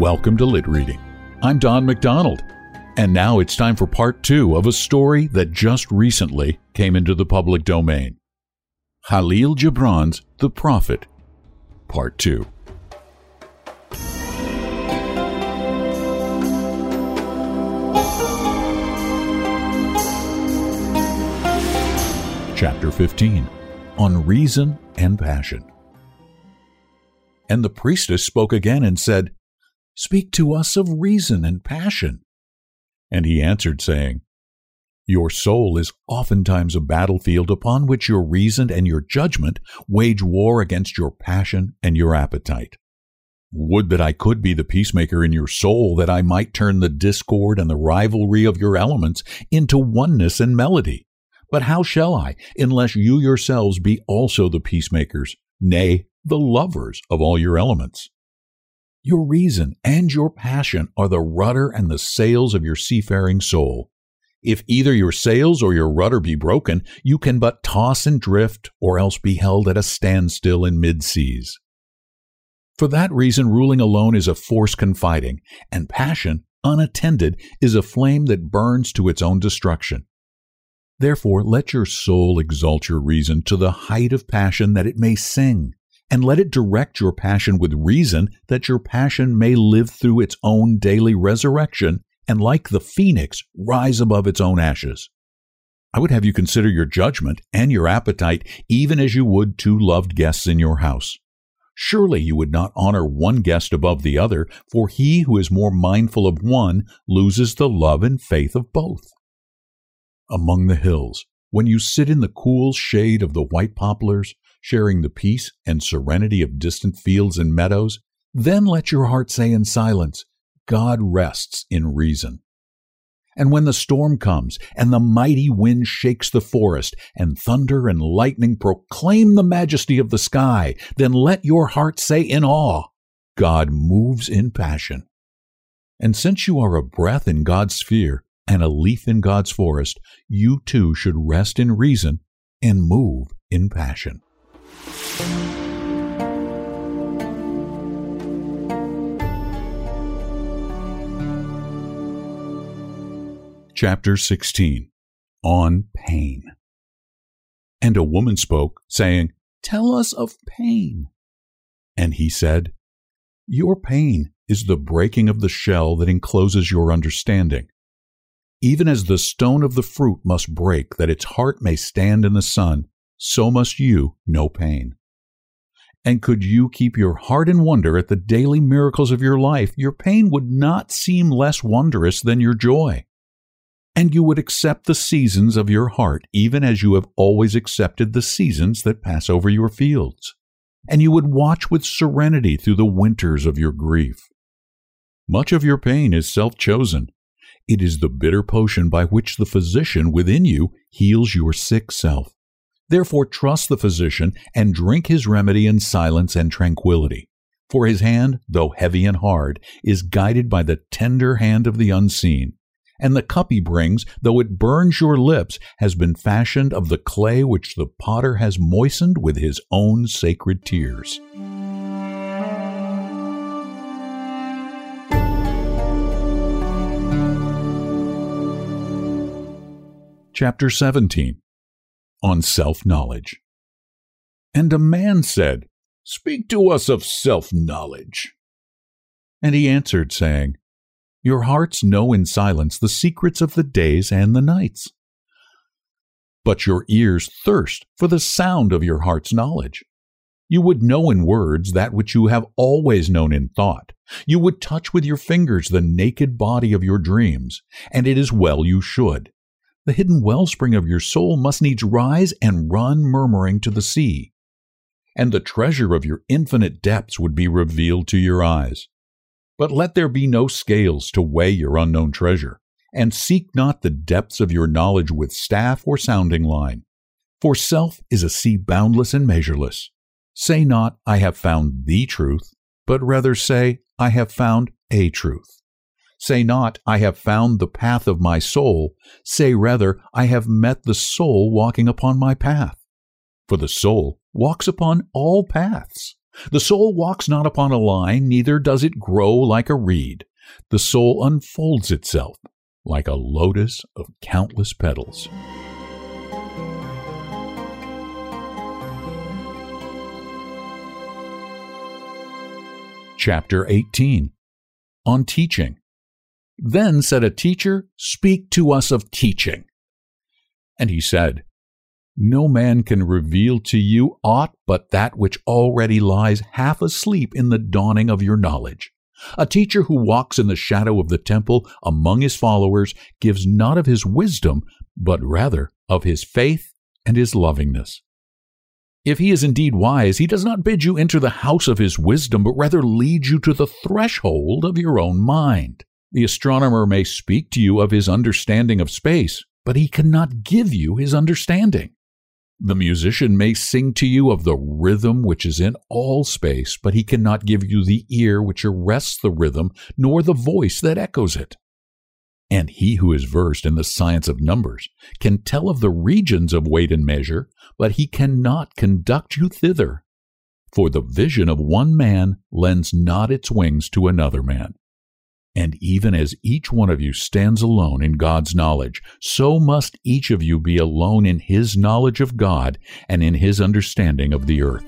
Welcome to Lit Reading. I'm Don McDonald. And now it's time for part two of a story that just recently came into the public domain Khalil Gibran's The Prophet, Part 2. Chapter 15 On Reason and Passion. And the priestess spoke again and said, Speak to us of reason and passion. And he answered, saying, Your soul is oftentimes a battlefield upon which your reason and your judgment wage war against your passion and your appetite. Would that I could be the peacemaker in your soul, that I might turn the discord and the rivalry of your elements into oneness and melody. But how shall I, unless you yourselves be also the peacemakers, nay, the lovers of all your elements? Your reason and your passion are the rudder and the sails of your seafaring soul. If either your sails or your rudder be broken, you can but toss and drift, or else be held at a standstill in mid seas. For that reason, ruling alone is a force confiding, and passion, unattended, is a flame that burns to its own destruction. Therefore, let your soul exalt your reason to the height of passion that it may sing, and let it direct your passion with reason that your passion may live through its own daily resurrection and, like the phoenix, rise above its own ashes. I would have you consider your judgment and your appetite even as you would two loved guests in your house. Surely you would not honor one guest above the other, for he who is more mindful of one loses the love and faith of both among the hills, when you sit in the cool shade of the white poplars, sharing the peace and serenity of distant fields and meadows, then let your heart say in silence, God rests in reason. And when the storm comes, and the mighty wind shakes the forest, and thunder and lightning proclaim the majesty of the sky, then let your heart say in awe, God moves in passion. And since you are a breath in God's sphere, and a leaf in God's forest, you too should rest in reason and move in passion. Chapter 16 On Pain And a woman spoke, saying, Tell us of pain. And he said, Your pain is the breaking of the shell that encloses your understanding. Even as the stone of the fruit must break that its heart may stand in the sun, so must you know pain. And could you keep your heart in wonder at the daily miracles of your life, your pain would not seem less wondrous than your joy. And you would accept the seasons of your heart, even as you have always accepted the seasons that pass over your fields. And you would watch with serenity through the winters of your grief. Much of your pain is self chosen, it is the bitter potion by which the physician within you heals your sick self. Therefore, trust the physician and drink his remedy in silence and tranquility. For his hand, though heavy and hard, is guided by the tender hand of the unseen. And the cup he brings, though it burns your lips, has been fashioned of the clay which the potter has moistened with his own sacred tears. Chapter 17 On Self Knowledge. And a man said, Speak to us of self knowledge. And he answered, saying, Your hearts know in silence the secrets of the days and the nights. but your ears thirst for the sound of your heart's knowledge. You would know in words that which you have always known in thought. You would touch with your fingers the naked body of your dreams, and it is well you should. The hidden wellspring of your soul must needs rise and run murmuring to the sea. And the treasure of your infinite depths would be revealed to your eyes. But let there be no scales to weigh your unknown treasure, and seek not the depths of your knowledge with staff or sounding line. For self is a sea boundless and measureless. Say not, I have found the truth, but rather say, I have found a truth. Say not, I have found the path of my soul. Say rather, I have met the soul walking upon my path. For the soul walks upon all paths. The soul walks not upon a line, neither does it grow like a reed. The soul unfolds itself like a lotus of countless petals. Chapter 18 On Teaching. Then said a teacher, Speak to us of teaching. And he said, No man can reveal to you aught but that which already lies half asleep in the dawning of your knowledge. A teacher who walks in the shadow of the temple among his followers gives not of his wisdom, but rather of his faith and his lovingness. If he is indeed wise, he does not bid you enter the house of his wisdom, but rather leads you to the threshold of your own mind. The astronomer may speak to you of his understanding of space, but he cannot give you his understanding. The musician may sing to you of the rhythm which is in all space, but he cannot give you the ear which arrests the rhythm, nor the voice that echoes it. And he who is versed in the science of numbers can tell of the regions of weight and measure, but he cannot conduct you thither. For the vision of one man lends not its wings to another man. And even as each one of you stands alone in God's knowledge, so must each of you be alone in his knowledge of God and in his understanding of the earth.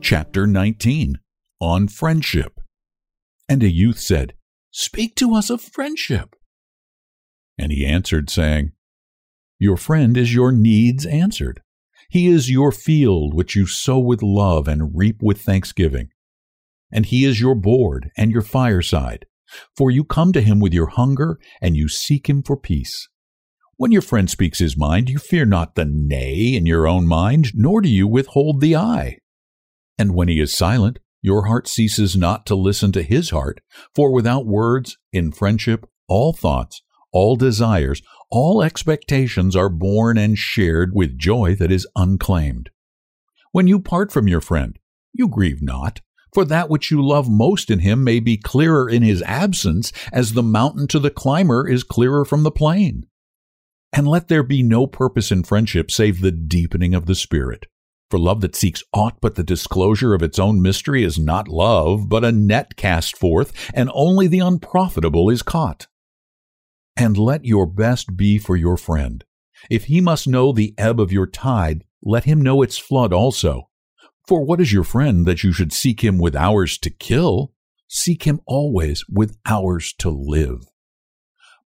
Chapter 19 On Friendship. And a youth said, Speak to us of friendship. And he answered, saying, Your friend is your needs answered. He is your field which you sow with love and reap with thanksgiving. And he is your board and your fireside, for you come to him with your hunger, and you seek him for peace. When your friend speaks his mind, you fear not the nay in your own mind, nor do you withhold the ay. And when he is silent, your heart ceases not to listen to his heart, for without words, in friendship, all thoughts, all desires, all expectations are born and shared with joy that is unclaimed. When you part from your friend, you grieve not, for that which you love most in him may be clearer in his absence as the mountain to the climber is clearer from the plain. And let there be no purpose in friendship save the deepening of the spirit. For love that seeks aught but the disclosure of its own mystery is not love, but a net cast forth, and only the unprofitable is caught. And let your best be for your friend. If he must know the ebb of your tide, let him know its flood also. For what is your friend that you should seek him with hours to kill? Seek him always with hours to live.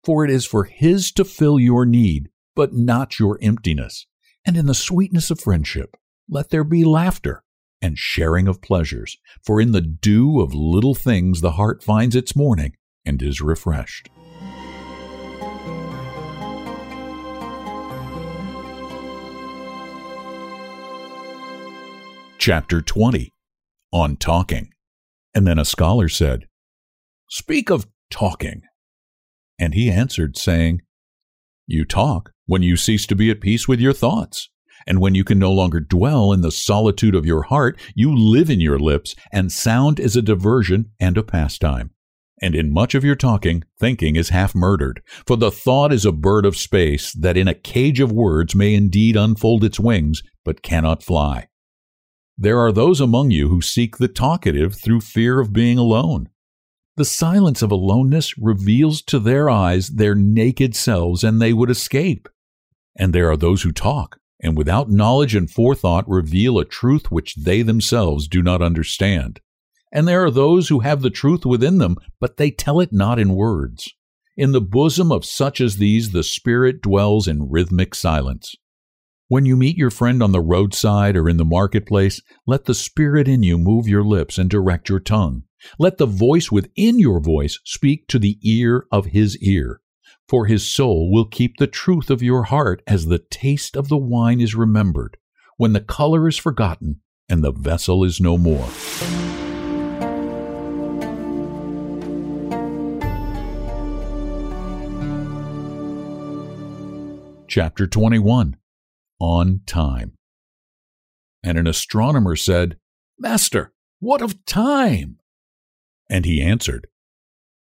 For it is for his to fill your need, but not your emptiness. And in the sweetness of friendship, let there be laughter and sharing of pleasures, for in the dew of little things the heart finds its morning and is refreshed. Chapter 20 On Talking. And then a scholar said, Speak of talking. And he answered, saying, You talk when you cease to be at peace with your thoughts. And when you can no longer dwell in the solitude of your heart, you live in your lips, and sound is a diversion and a pastime. And in much of your talking, thinking is half murdered. For the thought is a bird of space that in a cage of words may indeed unfold its wings, but cannot fly. There are those among you who seek the talkative through fear of being alone. The silence of aloneness reveals to their eyes their naked selves, and they would escape. And there are those who talk, and without knowledge and forethought reveal a truth which they themselves do not understand. And there are those who have the truth within them, but they tell it not in words. In the bosom of such as these, the Spirit dwells in rhythmic silence. When you meet your friend on the roadside or in the marketplace, let the Spirit in you move your lips and direct your tongue. Let the voice within your voice speak to the ear of his ear. For his soul will keep the truth of your heart as the taste of the wine is remembered, when the color is forgotten and the vessel is no more. Chapter 21 On Time And an astronomer said, Master, what of time? And he answered,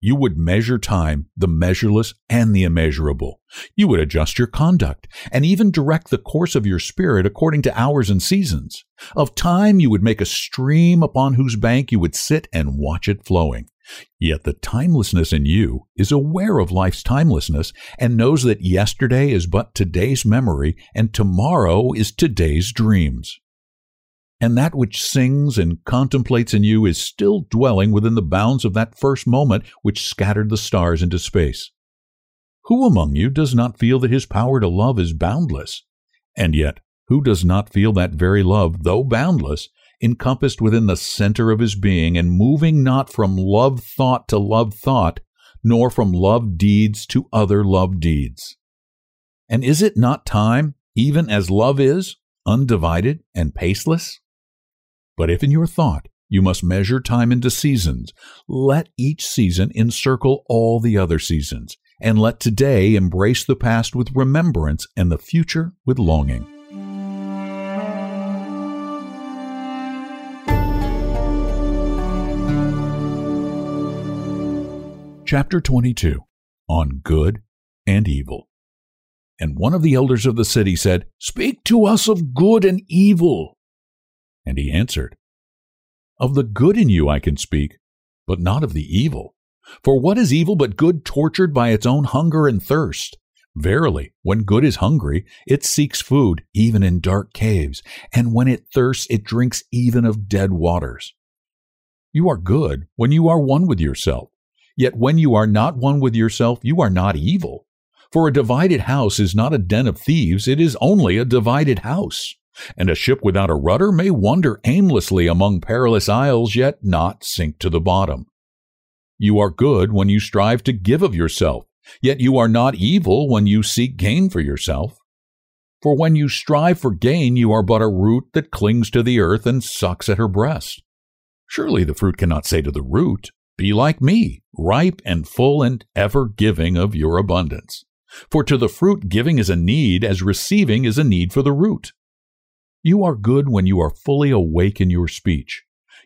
You would measure time, the measureless and the immeasurable. You would adjust your conduct and even direct the course of your spirit according to hours and seasons. Of time, you would make a stream upon whose bank you would sit and watch it flowing. Yet the timelessness in you is aware of life's timelessness and knows that yesterday is but today's memory and tomorrow is today's dreams and that which sings and contemplates in you is still dwelling within the bounds of that first moment which scattered the stars into space. Who among you does not feel that his power to love is boundless? And yet, who does not feel that very love, though boundless, encompassed within the center of his being and moving not from love thought to love thought, nor from love deeds to other love deeds? And is it not time, even as love is, undivided and paceless? But if in your thought you must measure time into seasons, let each season encircle all the other seasons, and let today embrace the past with remembrance and the future with longing. Chapter 22 On Good and Evil. And one of the elders of the city said, Speak to us of good and evil. And he answered, Of the good in you I can speak, but not of the evil. For what is evil but good tortured by its own hunger and thirst? Verily, when good is hungry, it seeks food, even in dark caves, and when it thirsts, it drinks even of dead waters. You are good when you are one with yourself. Yet when you are not one with yourself, you are not evil. For a divided house is not a den of thieves, it is only a divided house. And a ship without a rudder may wander aimlessly among perilous isles, yet not sink to the bottom. You are good when you strive to give of yourself, yet you are not evil when you seek gain for yourself. For when you strive for gain, you are but a root that clings to the earth and sucks at her breast. Surely the fruit cannot say to the root, Be like me, ripe and full and ever giving of your abundance. For to the fruit giving is a need, as receiving is a need for the root. You are good when you are fully awake in your speech.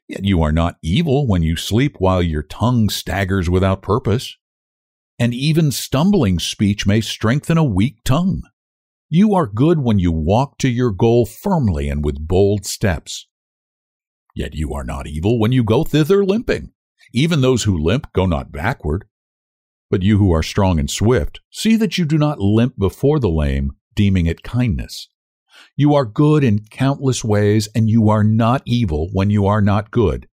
Yet you are not evil when you sleep while your tongue staggers without purpose. And even stumbling speech may strengthen a weak tongue. You are good when you walk to your goal firmly and with bold steps. Yet you are not evil when you go thither limping. Even those who limp go not backward. But you who are strong and swift, see that you do not limp before the lame, deeming it kindness. You are good in countless ways, and you are not evil when you are not good.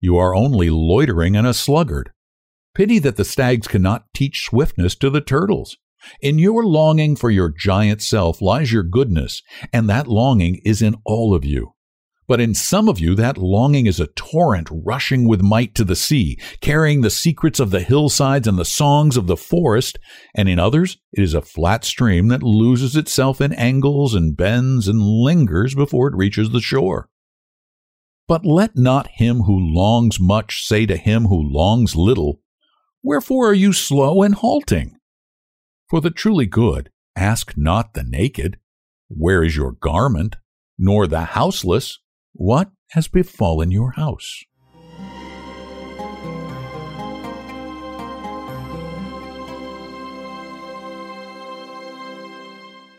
You are only loitering and a sluggard. Pity that the stags cannot teach swiftness to the turtles. In your longing for your giant self lies your goodness, and that longing is in all of you. But in some of you, that longing is a torrent rushing with might to the sea, carrying the secrets of the hillsides and the songs of the forest. And in others, it is a flat stream that loses itself in angles and bends and lingers before it reaches the shore. But let not him who longs much say to him who longs little, Wherefore are you slow and halting? For the truly good, ask not the naked, Where is your garment? Nor the houseless, what has befallen your house?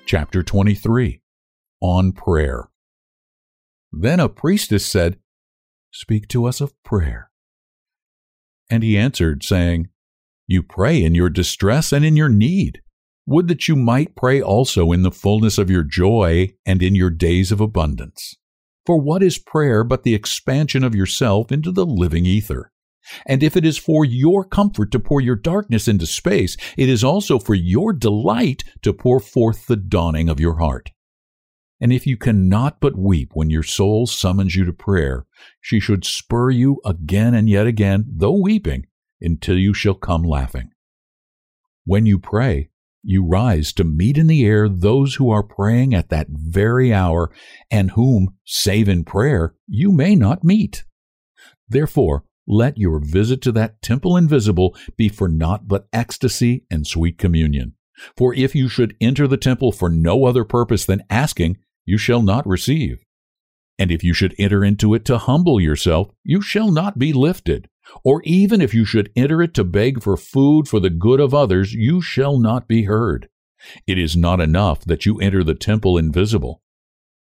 Chapter 23 On Prayer. Then a priestess said, Speak to us of prayer. And he answered, saying, You pray in your distress and in your need. Would that you might pray also in the fullness of your joy and in your days of abundance. For what is prayer but the expansion of yourself into the living ether? And if it is for your comfort to pour your darkness into space, it is also for your delight to pour forth the dawning of your heart. And if you cannot but weep when your soul summons you to prayer, she should spur you again and yet again, though weeping, until you shall come laughing. When you pray, you rise to meet in the air those who are praying at that very hour, and whom, save in prayer, you may not meet. Therefore, let your visit to that temple invisible be for naught but ecstasy and sweet communion. For if you should enter the temple for no other purpose than asking, you shall not receive. And if you should enter into it to humble yourself, you shall not be lifted. Or even if you should enter it to beg for food for the good of others, you shall not be heard. It is not enough that you enter the temple invisible.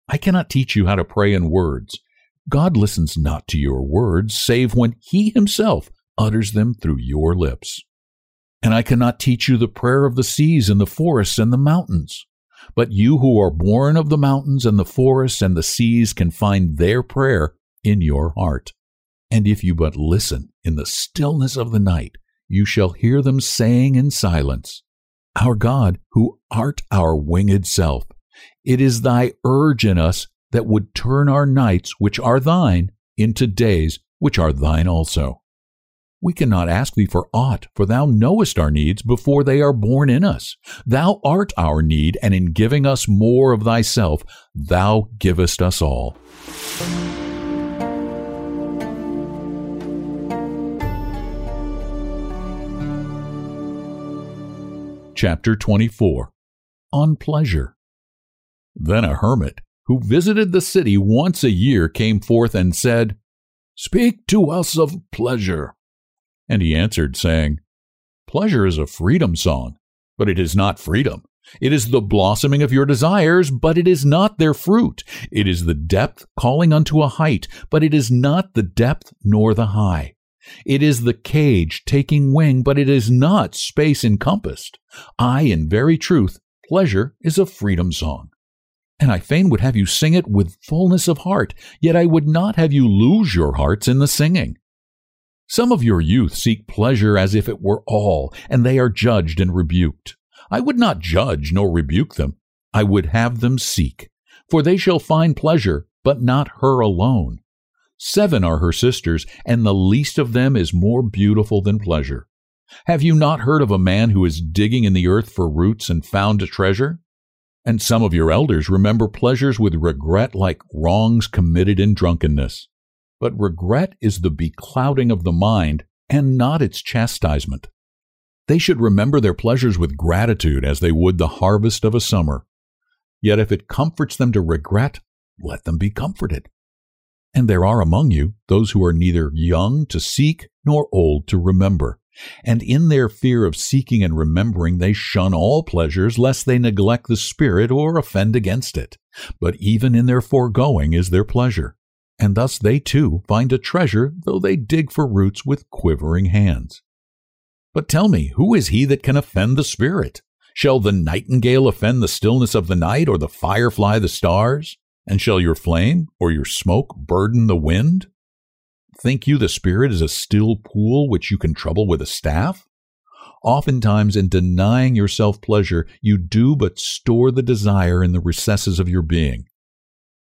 I cannot teach you how to pray in words. God listens not to your words, save when He Himself utters them through your lips. And I cannot teach you the prayer of the seas and the forests and the mountains. But you who are born of the mountains and the forests and the seas can find their prayer in your heart. And if you but listen in the stillness of the night, you shall hear them saying in silence, Our God, who art our winged self, it is thy urge in us that would turn our nights, which are thine, into days, which are thine also. We cannot ask thee for aught, for thou knowest our needs before they are born in us. Thou art our need, and in giving us more of thyself, thou givest us all. Chapter 24 On Pleasure Then a hermit, who visited the city once a year, came forth and said, Speak to us of pleasure. And he answered, saying, Pleasure is a freedom song, but it is not freedom. It is the blossoming of your desires, but it is not their fruit. It is the depth calling unto a height, but it is not the depth nor the high. It is the cage taking wing, but it is not space encompassed. Ay, in very truth, pleasure is a freedom song. And I fain would have you sing it with fullness of heart, yet I would not have you lose your hearts in the singing. Some of your youth seek pleasure as if it were all, and they are judged and rebuked. I would not judge nor rebuke them. I would have them seek. For they shall find pleasure, but not her alone. Seven are her sisters, and the least of them is more beautiful than pleasure. Have you not heard of a man who is digging in the earth for roots and found a treasure? And some of your elders remember pleasures with regret like wrongs committed in drunkenness. But regret is the beclouding of the mind and not its chastisement. They should remember their pleasures with gratitude as they would the harvest of a summer. Yet if it comforts them to regret, let them be comforted. And there are among you those who are neither young to seek nor old to remember. And in their fear of seeking and remembering, they shun all pleasures, lest they neglect the Spirit or offend against it. But even in their foregoing is their pleasure. And thus they too find a treasure, though they dig for roots with quivering hands. But tell me, who is he that can offend the Spirit? Shall the nightingale offend the stillness of the night, or the firefly the stars? And shall your flame or your smoke burden the wind? Think you the Spirit is a still pool which you can trouble with a staff? Oftentimes, in denying yourself pleasure, you do but store the desire in the recesses of your being.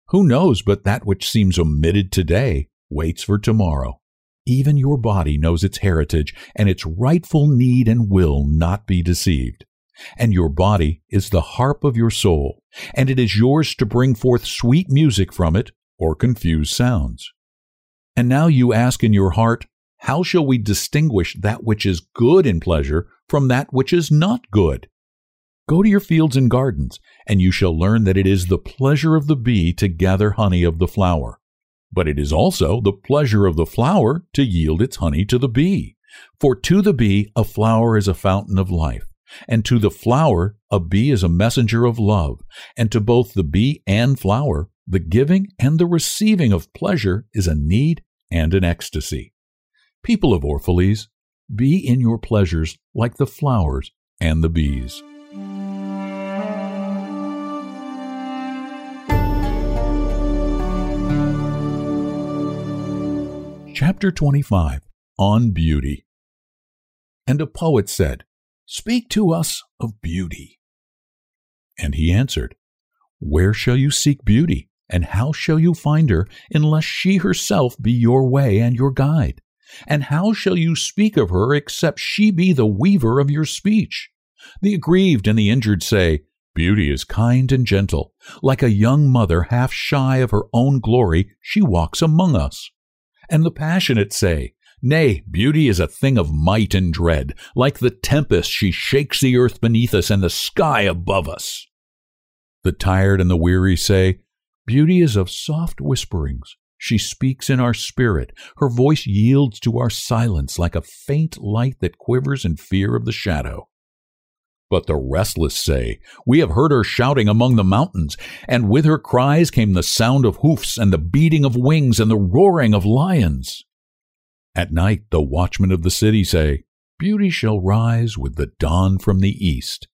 Who knows but that which seems omitted today waits for tomorrow? Even your body knows its heritage, and its rightful need and will not be deceived. And your body is the harp of your soul, and it is yours to bring forth sweet music from it or confuse sounds. And now you ask in your heart, How shall we distinguish that which is good in pleasure from that which is not good? Go to your fields and gardens, and you shall learn that it is the pleasure of the bee to gather honey of the flower. But it is also the pleasure of the flower to yield its honey to the bee. For to the bee a flower is a fountain of life and to the flower, a bee is a messenger of love. And to both the bee and flower, the giving and the receiving of pleasure is a need and an ecstasy. People of Orphalese, be in your pleasures like the flowers and the bees. Chapter 25 On Beauty. And a poet said, Speak to us of beauty. And he answered, Where shall you seek beauty, and how shall you find her, unless she herself be your way and your guide? And how shall you speak of her, except she be the weaver of your speech? The aggrieved and the injured say, Beauty is kind and gentle. Like a young mother half shy of her own glory, she walks among us. And the passionate say, Nay, beauty is a thing of might and dread. Like the tempest, she shakes the earth beneath us and the sky above us. The tired and the weary say, Beauty is of soft whisperings. She speaks in our spirit. Her voice yields to our silence like a faint light that quivers in fear of the shadow. But the restless say, We have heard her shouting among the mountains, and with her cries came the sound of hoofs, and the beating of wings, and the roaring of lions. At night the watchmen of the city say, Beauty shall rise with the dawn from the east.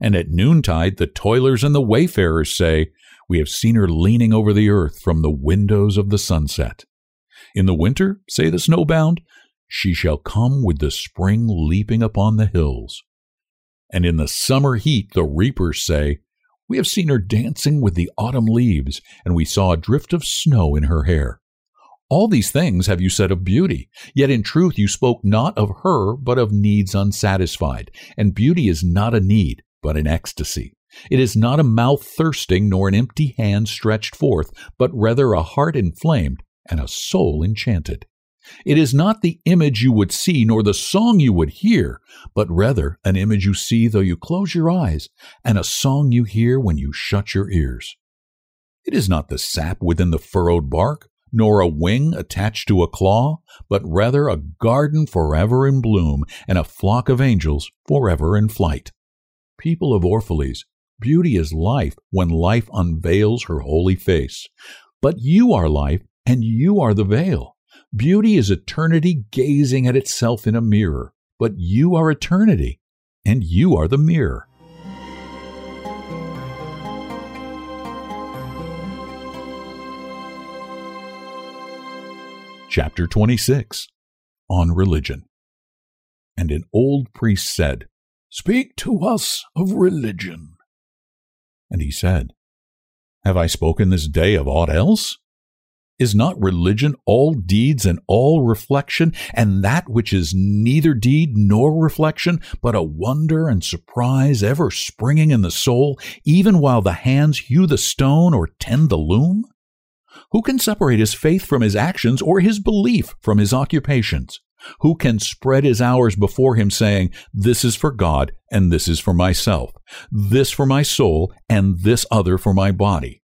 And at noontide the toilers and the wayfarers say, We have seen her leaning over the earth from the windows of the sunset. In the winter, say the snowbound, she shall come with the spring leaping upon the hills. And in the summer heat the reapers say, We have seen her dancing with the autumn leaves, and we saw a drift of snow in her hair. All these things have you said of beauty, yet in truth you spoke not of her, but of needs unsatisfied. And beauty is not a need, but an ecstasy. It is not a mouth thirsting, nor an empty hand stretched forth, but rather a heart inflamed and a soul enchanted. It is not the image you would see, nor the song you would hear, but rather an image you see though you close your eyes, and a song you hear when you shut your ears. It is not the sap within the furrowed bark, nor a wing attached to a claw, but rather a garden forever in bloom, and a flock of angels forever in flight. People of Orphalese, beauty is life when life unveils her holy face. But you are life, and you are the veil. Beauty is eternity gazing at itself in a mirror, but you are eternity, and you are the mirror. Chapter 26 On Religion. And an old priest said, Speak to us of religion. And he said, Have I spoken this day of aught else? Is not religion all deeds and all reflection, and that which is neither deed nor reflection, but a wonder and surprise ever springing in the soul, even while the hands hew the stone or tend the loom? Who can separate his faith from his actions or his belief from his occupations? Who can spread his hours before him, saying, This is for God, and this is for myself, this for my soul, and this other for my body?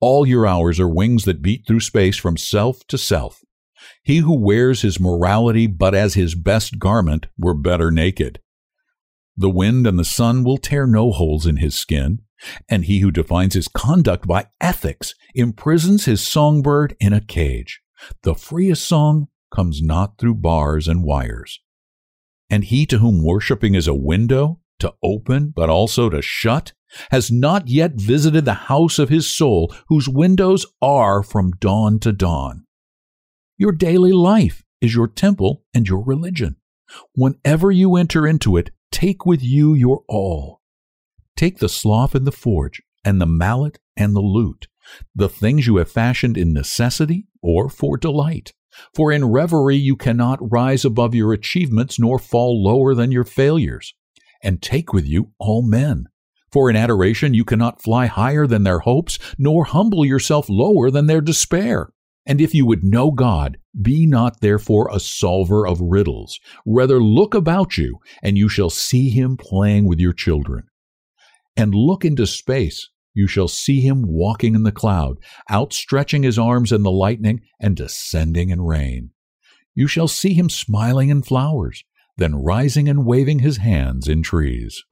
All your hours are wings that beat through space from self to self. He who wears his morality but as his best garment were better naked. The wind and the sun will tear no holes in his skin, and he who defines his conduct by ethics imprisons his songbird in a cage. The freest song comes not through bars and wires. And he to whom worshiping is a window, to open but also to shut, has not yet visited the house of his soul, whose windows are from dawn to dawn. Your daily life is your temple and your religion. Whenever you enter into it, take with you your all. Take the slough and the forge, and the mallet and the lute, the things you have fashioned in necessity or for delight. For in reverie you cannot rise above your achievements nor fall lower than your failures. And take with you all men, for in adoration you cannot fly higher than their hopes, nor humble yourself lower than their despair. And if you would know God, be not therefore a solver of riddles. Rather look about you, and you shall see him playing with your children. And look into space, you shall see him walking in the cloud, outstretching his arms in the lightning, and descending in rain. You shall see him smiling in flowers, then rising and waving his hands in trees.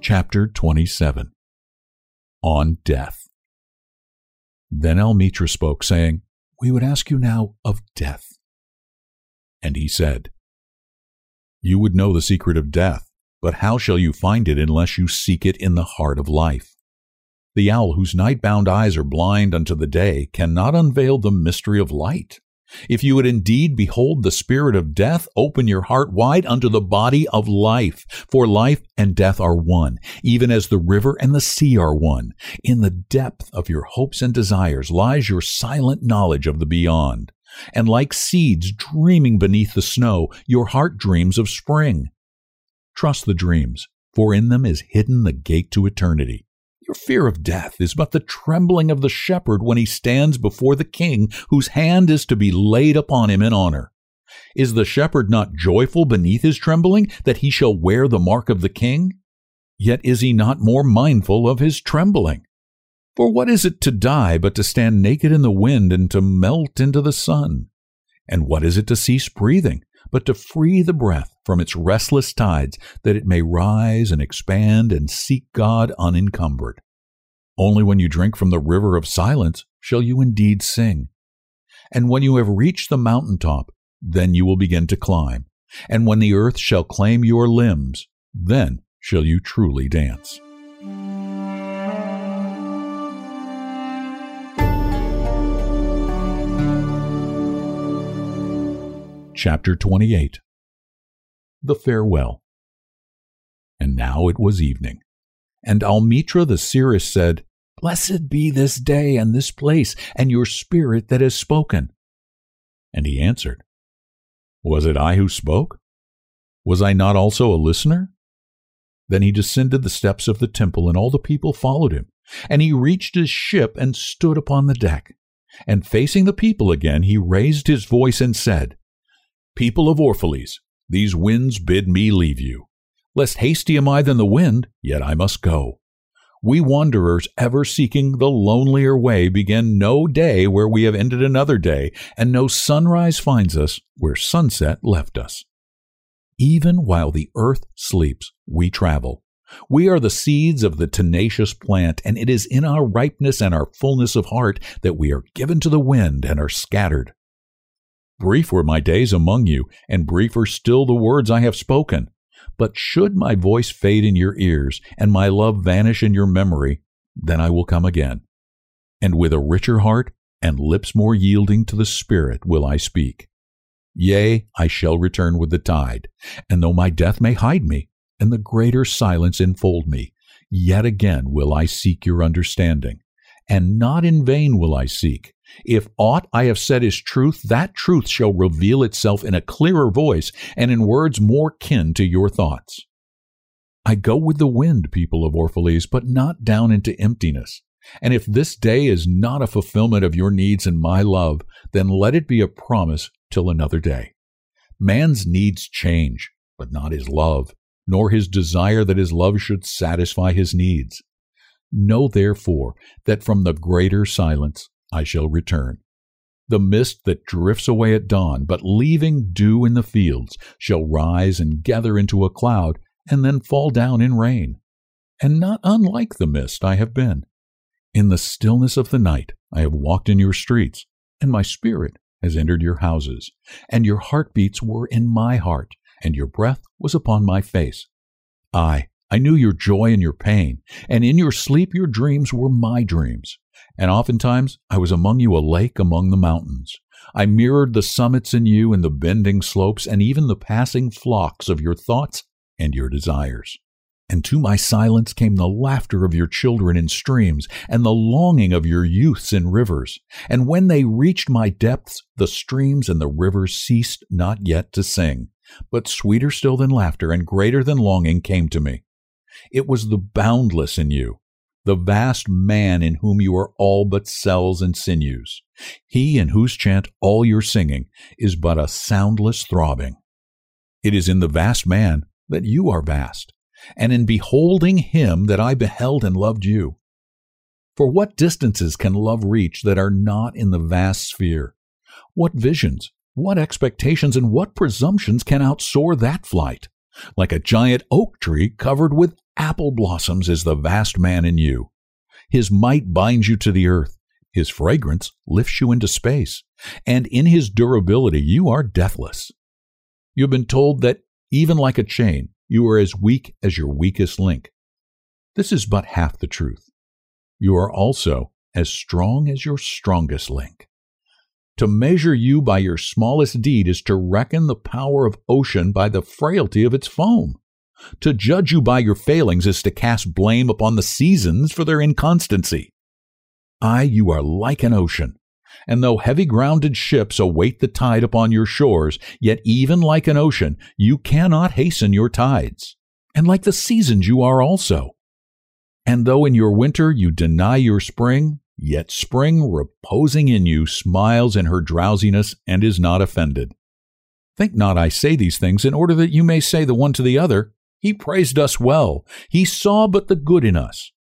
Chapter 27 On Death Then Almitra spoke, saying, We would ask you now of death. And he said, You would know the secret of death, but how shall you find it unless you seek it in the heart of life? The owl whose night-bound eyes are blind unto the day cannot unveil the mystery of light. If you would indeed behold the spirit of death, open your heart wide unto the body of life. For life and death are one, even as the river and the sea are one. In the depth of your hopes and desires lies your silent knowledge of the beyond. And like seeds dreaming beneath the snow, your heart dreams of spring. Trust the dreams, for in them is hidden the gate to eternity. Your fear of death is but the trembling of the shepherd when he stands before the king whose hand is to be laid upon him in honor. Is the shepherd not joyful beneath his trembling that he shall wear the mark of the king? Yet is he not more mindful of his trembling? For what is it to die but to stand naked in the wind and to melt into the sun? And what is it to cease breathing but to free the breath from its restless tides that it may rise and expand and seek God unencumbered. Only when you drink from the river of silence shall you indeed sing. And when you have reached the mountain top, then you will begin to climb. And when the earth shall claim your limbs, then shall you truly dance. Chapter 28 The Farewell And now it was evening, and Almitra the seeress said, Blessed be this day and this place, and your spirit that has spoken. And he answered, Was it I who spoke? Was I not also a listener? Then he descended the steps of the temple, and all the people followed him. And he reached his ship and stood upon the deck. And facing the people again, he raised his voice and said, People of Orphalese, these winds bid me leave you. Less hasty am I than the wind, yet I must go. We wanderers, ever seeking the lonelier way, begin no day where we have ended another day, and no sunrise finds us where sunset left us. Even while the earth sleeps, we travel. We are the seeds of the tenacious plant, and it is in our ripeness and our fullness of heart that we are given to the wind and are scattered. Brief were my days among you, and briefer still the words I have spoken. But should my voice fade in your ears, and my love vanish in your memory, then I will come again. And with a richer heart and lips more yielding to the Spirit will I speak. Yea, I shall return with the tide, and though my death may hide me, and the greater silence enfold me, yet again will I seek your understanding, and not in vain will I seek, if aught I have said is truth, that truth shall reveal itself in a clearer voice and in words more kin to your thoughts. I go with the wind, people of Orphalese, but not down into emptiness. And if this day is not a fulfillment of your needs and my love, then let it be a promise till another day. Man's needs change, but not his love, nor his desire that his love should satisfy his needs. Know therefore that from the greater silence I shall return. The mist that drifts away at dawn, but leaving dew in the fields, shall rise and gather into a cloud, and then fall down in rain. And not unlike the mist I have been. In the stillness of the night I have walked in your streets, and my spirit has entered your houses, and your heartbeats were in my heart, and your breath was upon my face. Ay, I knew your joy and your pain, and in your sleep your dreams were my dreams. And oftentimes I was among you a lake among the mountains. I mirrored the summits in you and the bending slopes and even the passing flocks of your thoughts and your desires. And to my silence came the laughter of your children in streams, and the longing of your youths in rivers. And when they reached my depths, the streams and the rivers ceased not yet to sing. But sweeter still than laughter and greater than longing came to me. It was the boundless in you, the vast man in whom you are all but cells and sinews, he in whose chant all your singing is but a soundless throbbing. It is in the vast man that you are vast, and in beholding him that I beheld and loved you. For what distances can love reach that are not in the vast sphere? What visions, what expectations, and what presumptions can outsoar that flight? Like a giant oak tree covered with apple blossoms is the vast man in you. His might binds you to the earth. His fragrance lifts you into space. And in his durability, you are deathless. You have been told that even like a chain, you are as weak as your weakest link. This is but half the truth. You are also as strong as your strongest link. To measure you by your smallest deed is to reckon the power of ocean by the frailty of its foam. To judge you by your failings is to cast blame upon the seasons for their inconstancy. Ay, you are like an ocean. And though heavy grounded ships await the tide upon your shores, yet even like an ocean, you cannot hasten your tides. And like the seasons you are also. And though in your winter you deny your spring, yet spring reposing in you smiles in her drowsiness and is not offended. Think not I say these things in order that you may say the one to the other, He praised us well, He saw but the good in us.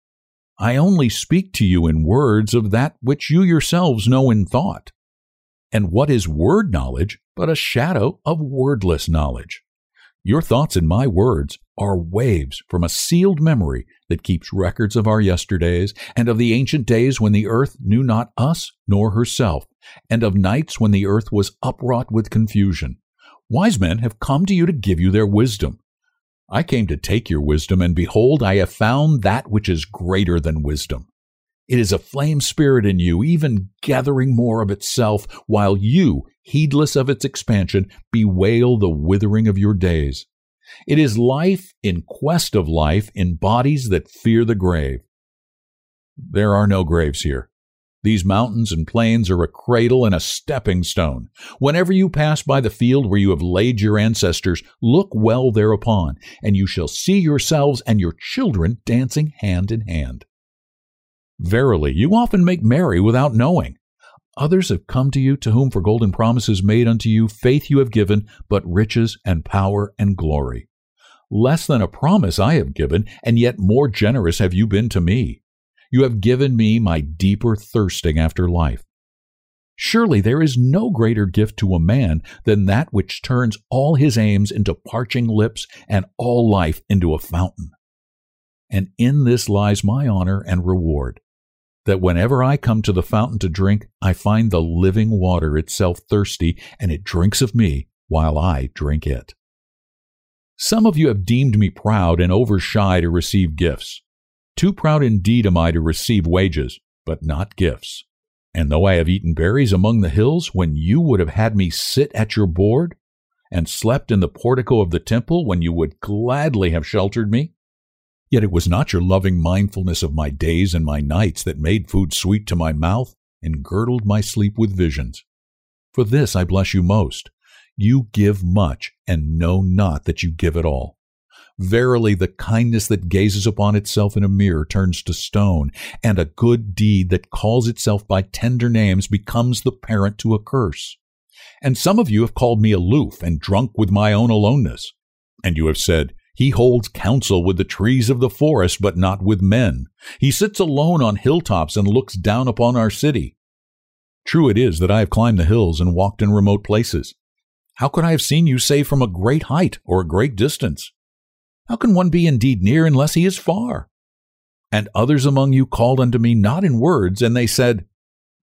I only speak to you in words of that which you yourselves know in thought. And what is word knowledge but a shadow of wordless knowledge? Your thoughts and my words are waves from a sealed memory that keeps records of our yesterdays and of the ancient days when the earth knew not us nor herself, and of nights when the earth was upwrought with confusion. Wise men have come to you to give you their wisdom. I came to take your wisdom, and behold, I have found that which is greater than wisdom. It is a flame spirit in you, even gathering more of itself, while you, heedless of its expansion, bewail the withering of your days. It is life in quest of life in bodies that fear the grave. There are no graves here. These mountains and plains are a cradle and a stepping stone. Whenever you pass by the field where you have laid your ancestors, look well thereupon, and you shall see yourselves and your children dancing hand in hand. Verily, you often make merry without knowing. Others have come to you to whom for golden promises made unto you faith you have given, but riches and power and glory. Less than a promise I have given, and yet more generous have you been to me. You have given me my deeper thirsting after life. Surely there is no greater gift to a man than that which turns all his aims into parching lips and all life into a fountain. And in this lies my honor and reward, that whenever I come to the fountain to drink, I find the living water itself thirsty, and it drinks of me while I drink it. Some of you have deemed me proud and over shy to receive gifts. Too proud indeed am I to receive wages, but not gifts. And though I have eaten berries among the hills, when you would have had me sit at your board, and slept in the portico of the temple, when you would gladly have sheltered me, yet it was not your loving mindfulness of my days and my nights that made food sweet to my mouth and girdled my sleep with visions. For this I bless you most. You give much, and know not that you give at all. Verily, the kindness that gazes upon itself in a mirror turns to stone, and a good deed that calls itself by tender names becomes the parent to a curse. And some of you have called me aloof and drunk with my own aloneness. And you have said, He holds counsel with the trees of the forest, but not with men. He sits alone on hilltops and looks down upon our city. True it is that I have climbed the hills and walked in remote places. How could I have seen you save from a great height or a great distance? How can one be indeed near unless he is far? And others among you called unto me not in words, and they said,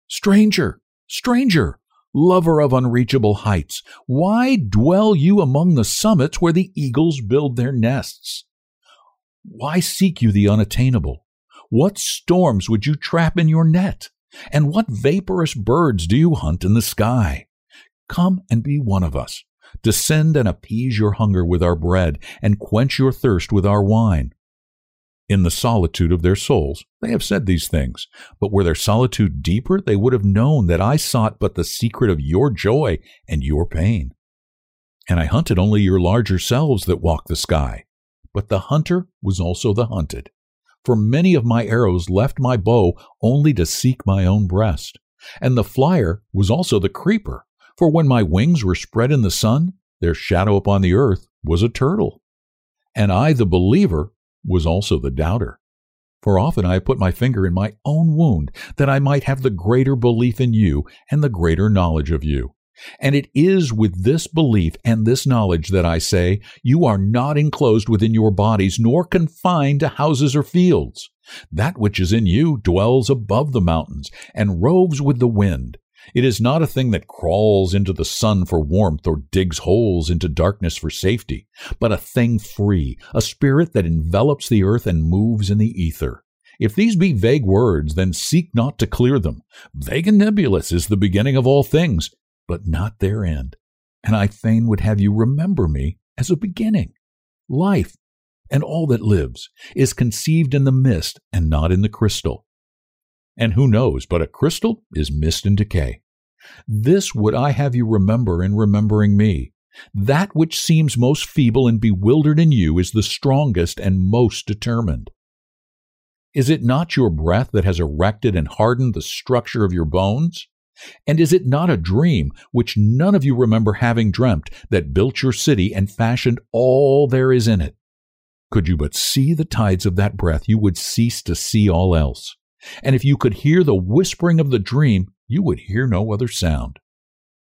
Stranger, stranger, lover of unreachable heights, why dwell you among the summits where the eagles build their nests? Why seek you the unattainable? What storms would you trap in your net? And what vaporous birds do you hunt in the sky? Come and be one of us. Descend and appease your hunger with our bread, and quench your thirst with our wine. In the solitude of their souls, they have said these things, but were their solitude deeper, they would have known that I sought but the secret of your joy and your pain. And I hunted only your larger selves that walk the sky, but the hunter was also the hunted. For many of my arrows left my bow only to seek my own breast, and the flyer was also the creeper for when my wings were spread in the sun, their shadow upon the earth was a turtle. And I, the believer, was also the doubter. For often I have put my finger in my own wound, that I might have the greater belief in you and the greater knowledge of you. And it is with this belief and this knowledge that I say, You are not enclosed within your bodies, nor confined to houses or fields. That which is in you dwells above the mountains, and roves with the wind It is not a thing that crawls into the sun for warmth or digs holes into darkness for safety, but a thing free, a spirit that envelops the earth and moves in the ether. If these be vague words, then seek not to clear them. Vague and nebulous is the beginning of all things, but not their end. And I fain would have you remember me as a beginning. Life, and all that lives, is conceived in the mist and not in the crystal. And who knows but a crystal is mist and decay? This would I have you remember in remembering me. That which seems most feeble and bewildered in you is the strongest and most determined. Is it not your breath that has erected and hardened the structure of your bones? And is it not a dream, which none of you remember having dreamt, that built your city and fashioned all there is in it? Could you but see the tides of that breath, you would cease to see all else. And if you could hear the whispering of the dream, you would hear no other sound.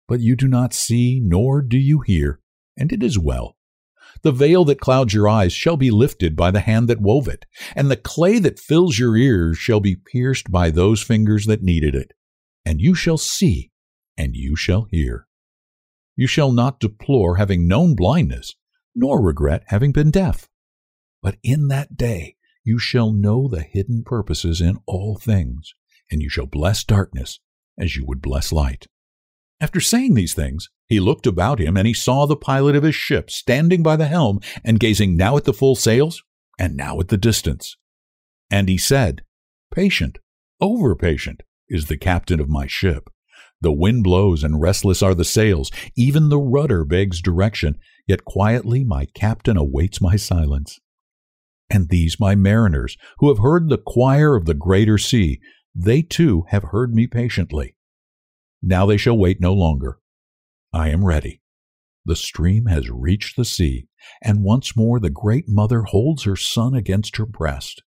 But you do not see, nor do you hear, and it is well. The veil that clouds your eyes shall be lifted by the hand that wove it, and the clay that fills your ears shall be pierced by those fingers that kneaded it. And you shall see, and you shall hear. You shall not deplore having known blindness, nor regret having been deaf. But in that day you shall know the hidden purposes in all things, and you shall bless darkness as you would bless light. After saying these things, he looked about him, and he saw the pilot of his ship standing by the helm and gazing now at the full sails and now at the distance. And he said, Patient, over patient, is the captain of my ship. The wind blows and restless are the sails, even the rudder begs direction, yet quietly my captain awaits my silence and these my mariners, who have heard the choir of the greater sea, they too have heard me patiently. Now they shall wait no longer. I am ready. The stream has reached the sea, and once more the great mother holds her son against her breast.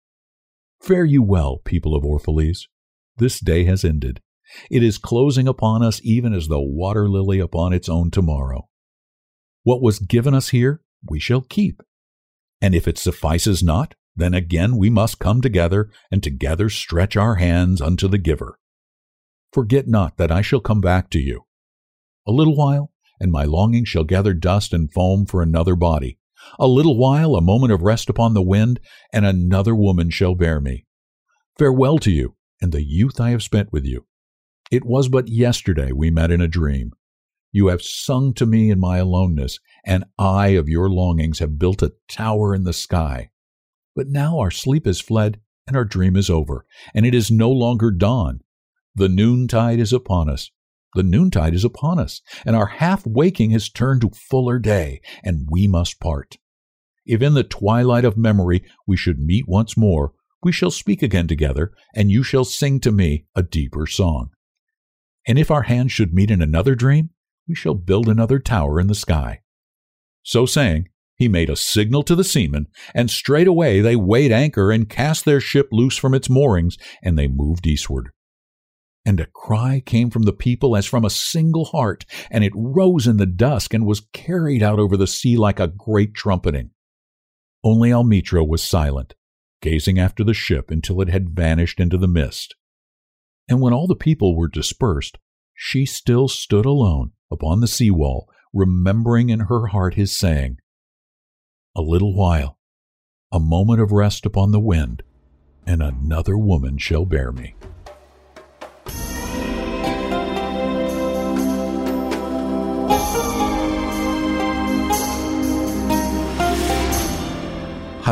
Fare you well, people of Orphalese. This day has ended. It is closing upon us even as the water lily upon its own tomorrow. What was given us here, we shall keep and if it suffices not, then again we must come together, and together stretch our hands unto the giver. Forget not that I shall come back to you. A little while, and my longing shall gather dust and foam for another body. A little while, a moment of rest upon the wind, and another woman shall bear me. Farewell to you, and the youth I have spent with you. It was but yesterday we met in a dream. You have sung to me in my aloneness, and I of your longings have built a tower in the sky. But now our sleep is fled, and our dream is over, and it is no longer dawn. The noontide is upon us. The noontide is upon us, and our half waking has turned to fuller day, and we must part. If in the twilight of memory we should meet once more, we shall speak again together, and you shall sing to me a deeper song. And if our hands should meet in another dream, we shall build another tower in the sky. So saying, he made a signal to the seamen, and straightway they weighed anchor and cast their ship loose from its moorings, and they moved eastward. And a cry came from the people as from a single heart, and it rose in the dusk and was carried out over the sea like a great trumpeting. Only Almitra was silent, gazing after the ship until it had vanished into the mist. And when all the people were dispersed, she still stood alone upon the sea wall, remembering in her heart his saying, A little while, a moment of rest upon the wind, and another woman shall bear me.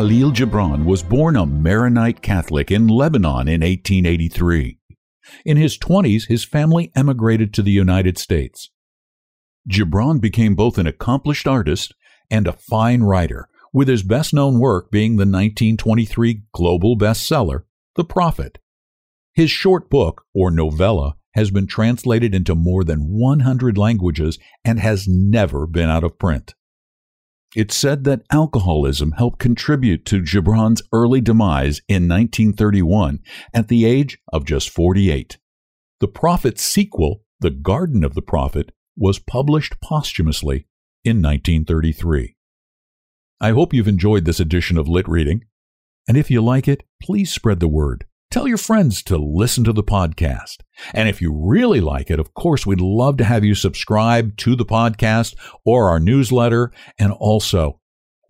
Kahlil Gibran was born a Maronite Catholic in Lebanon in 1883. In his 20s, his family emigrated to the United States. Gibran became both an accomplished artist and a fine writer, with his best known work being the 1923 global bestseller, The Prophet. His short book, or novella, has been translated into more than 100 languages and has never been out of print. It's said that alcoholism helped contribute to Gibran's early demise in 1931 at the age of just 48. The Prophet's sequel, The Garden of the Prophet, was published posthumously in 1933. I hope you've enjoyed this edition of Lit Reading, and if you like it, please spread the word. Tell your friends to listen to the podcast. And if you really like it, of course, we'd love to have you subscribe to the podcast or our newsletter. And also,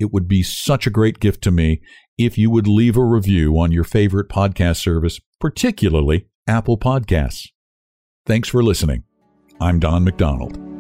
it would be such a great gift to me if you would leave a review on your favorite podcast service, particularly Apple Podcasts. Thanks for listening. I'm Don McDonald.